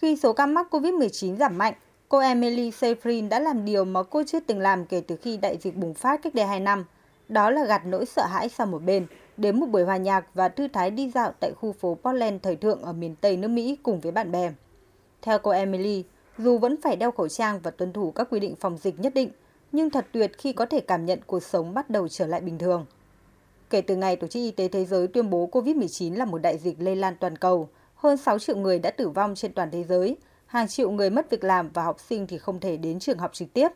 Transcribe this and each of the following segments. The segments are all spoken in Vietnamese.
Khi số ca mắc COVID-19 giảm mạnh, cô Emily Seyfried đã làm điều mà cô chưa từng làm kể từ khi đại dịch bùng phát cách đây 2 năm. Đó là gạt nỗi sợ hãi sang một bên, đến một buổi hòa nhạc và thư thái đi dạo tại khu phố Portland thời thượng ở miền Tây nước Mỹ cùng với bạn bè. Theo cô Emily, dù vẫn phải đeo khẩu trang và tuân thủ các quy định phòng dịch nhất định, nhưng thật tuyệt khi có thể cảm nhận cuộc sống bắt đầu trở lại bình thường. Kể từ ngày Tổ chức Y tế Thế giới tuyên bố COVID-19 là một đại dịch lây lan toàn cầu, hơn 6 triệu người đã tử vong trên toàn thế giới, hàng triệu người mất việc làm và học sinh thì không thể đến trường học trực tiếp.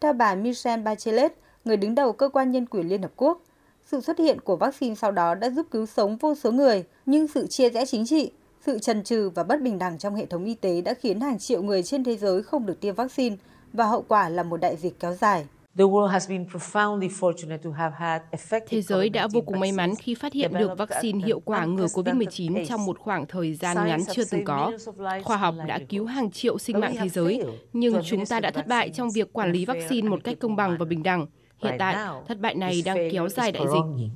Theo bà Michelle Bachelet, người đứng đầu cơ quan nhân quyền Liên Hợp Quốc, sự xuất hiện của vaccine sau đó đã giúp cứu sống vô số người, nhưng sự chia rẽ chính trị, sự trần trừ và bất bình đẳng trong hệ thống y tế đã khiến hàng triệu người trên thế giới không được tiêm vaccine và hậu quả là một đại dịch kéo dài. Thế giới đã vô cùng may mắn khi phát hiện được vaccine hiệu quả ngừa COVID-19 trong một khoảng thời gian ngắn chưa từng có. Khoa học đã cứu hàng triệu sinh mạng thế giới, nhưng chúng ta đã thất bại trong việc quản lý vaccine một cách công bằng và bình đẳng. Hiện tại, thất bại này đang kéo dài đại dịch.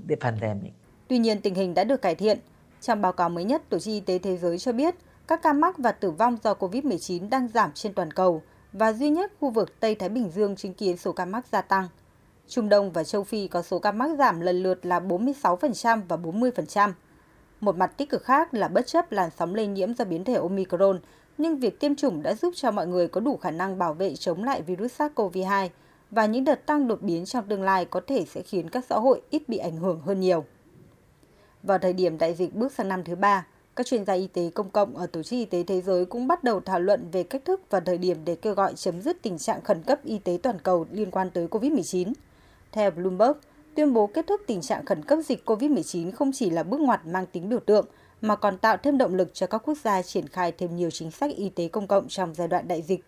Tuy nhiên, tình hình đã được cải thiện. Trong báo cáo mới nhất, Tổ chức Y tế Thế giới cho biết các ca mắc và tử vong do COVID-19 đang giảm trên toàn cầu và duy nhất khu vực Tây Thái Bình Dương chứng kiến số ca mắc gia tăng. Trung Đông và châu Phi có số ca mắc giảm lần lượt là 46% và 40%. Một mặt tích cực khác là bất chấp làn sóng lây nhiễm do biến thể Omicron, nhưng việc tiêm chủng đã giúp cho mọi người có đủ khả năng bảo vệ chống lại virus SARS-CoV-2 và những đợt tăng đột biến trong tương lai có thể sẽ khiến các xã hội ít bị ảnh hưởng hơn nhiều. Vào thời điểm đại dịch bước sang năm thứ ba, các chuyên gia y tế công cộng ở Tổ chức Y tế Thế giới cũng bắt đầu thảo luận về cách thức và thời điểm để kêu gọi chấm dứt tình trạng khẩn cấp y tế toàn cầu liên quan tới COVID-19. Theo Bloomberg, tuyên bố kết thúc tình trạng khẩn cấp dịch COVID-19 không chỉ là bước ngoặt mang tính biểu tượng, mà còn tạo thêm động lực cho các quốc gia triển khai thêm nhiều chính sách y tế công cộng trong giai đoạn đại dịch.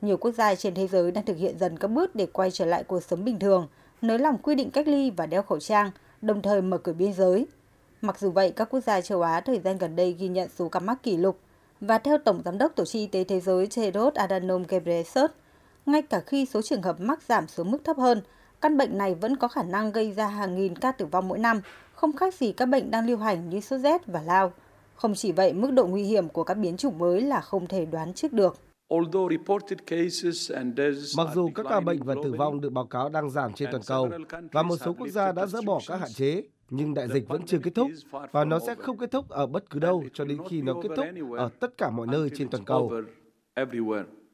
Nhiều quốc gia trên thế giới đang thực hiện dần các bước để quay trở lại cuộc sống bình thường, nới lỏng quy định cách ly và đeo khẩu trang, đồng thời mở cửa biên giới – Mặc dù vậy, các quốc gia châu Á thời gian gần đây ghi nhận số ca mắc kỷ lục. Và theo Tổng Giám đốc Tổ chức Y tế Thế giới Tedros Adhanom Ghebreyesus, ngay cả khi số trường hợp mắc giảm xuống mức thấp hơn, căn bệnh này vẫn có khả năng gây ra hàng nghìn ca tử vong mỗi năm, không khác gì các bệnh đang lưu hành như sốt rét và lao. Không chỉ vậy, mức độ nguy hiểm của các biến chủng mới là không thể đoán trước được. Mặc dù các ca bệnh và tử vong được báo cáo đang giảm trên toàn cầu và một số quốc gia đã dỡ bỏ các hạn chế, nhưng đại dịch vẫn chưa kết thúc và nó sẽ không kết thúc ở bất cứ đâu cho đến khi nó kết thúc ở tất cả mọi nơi trên toàn cầu.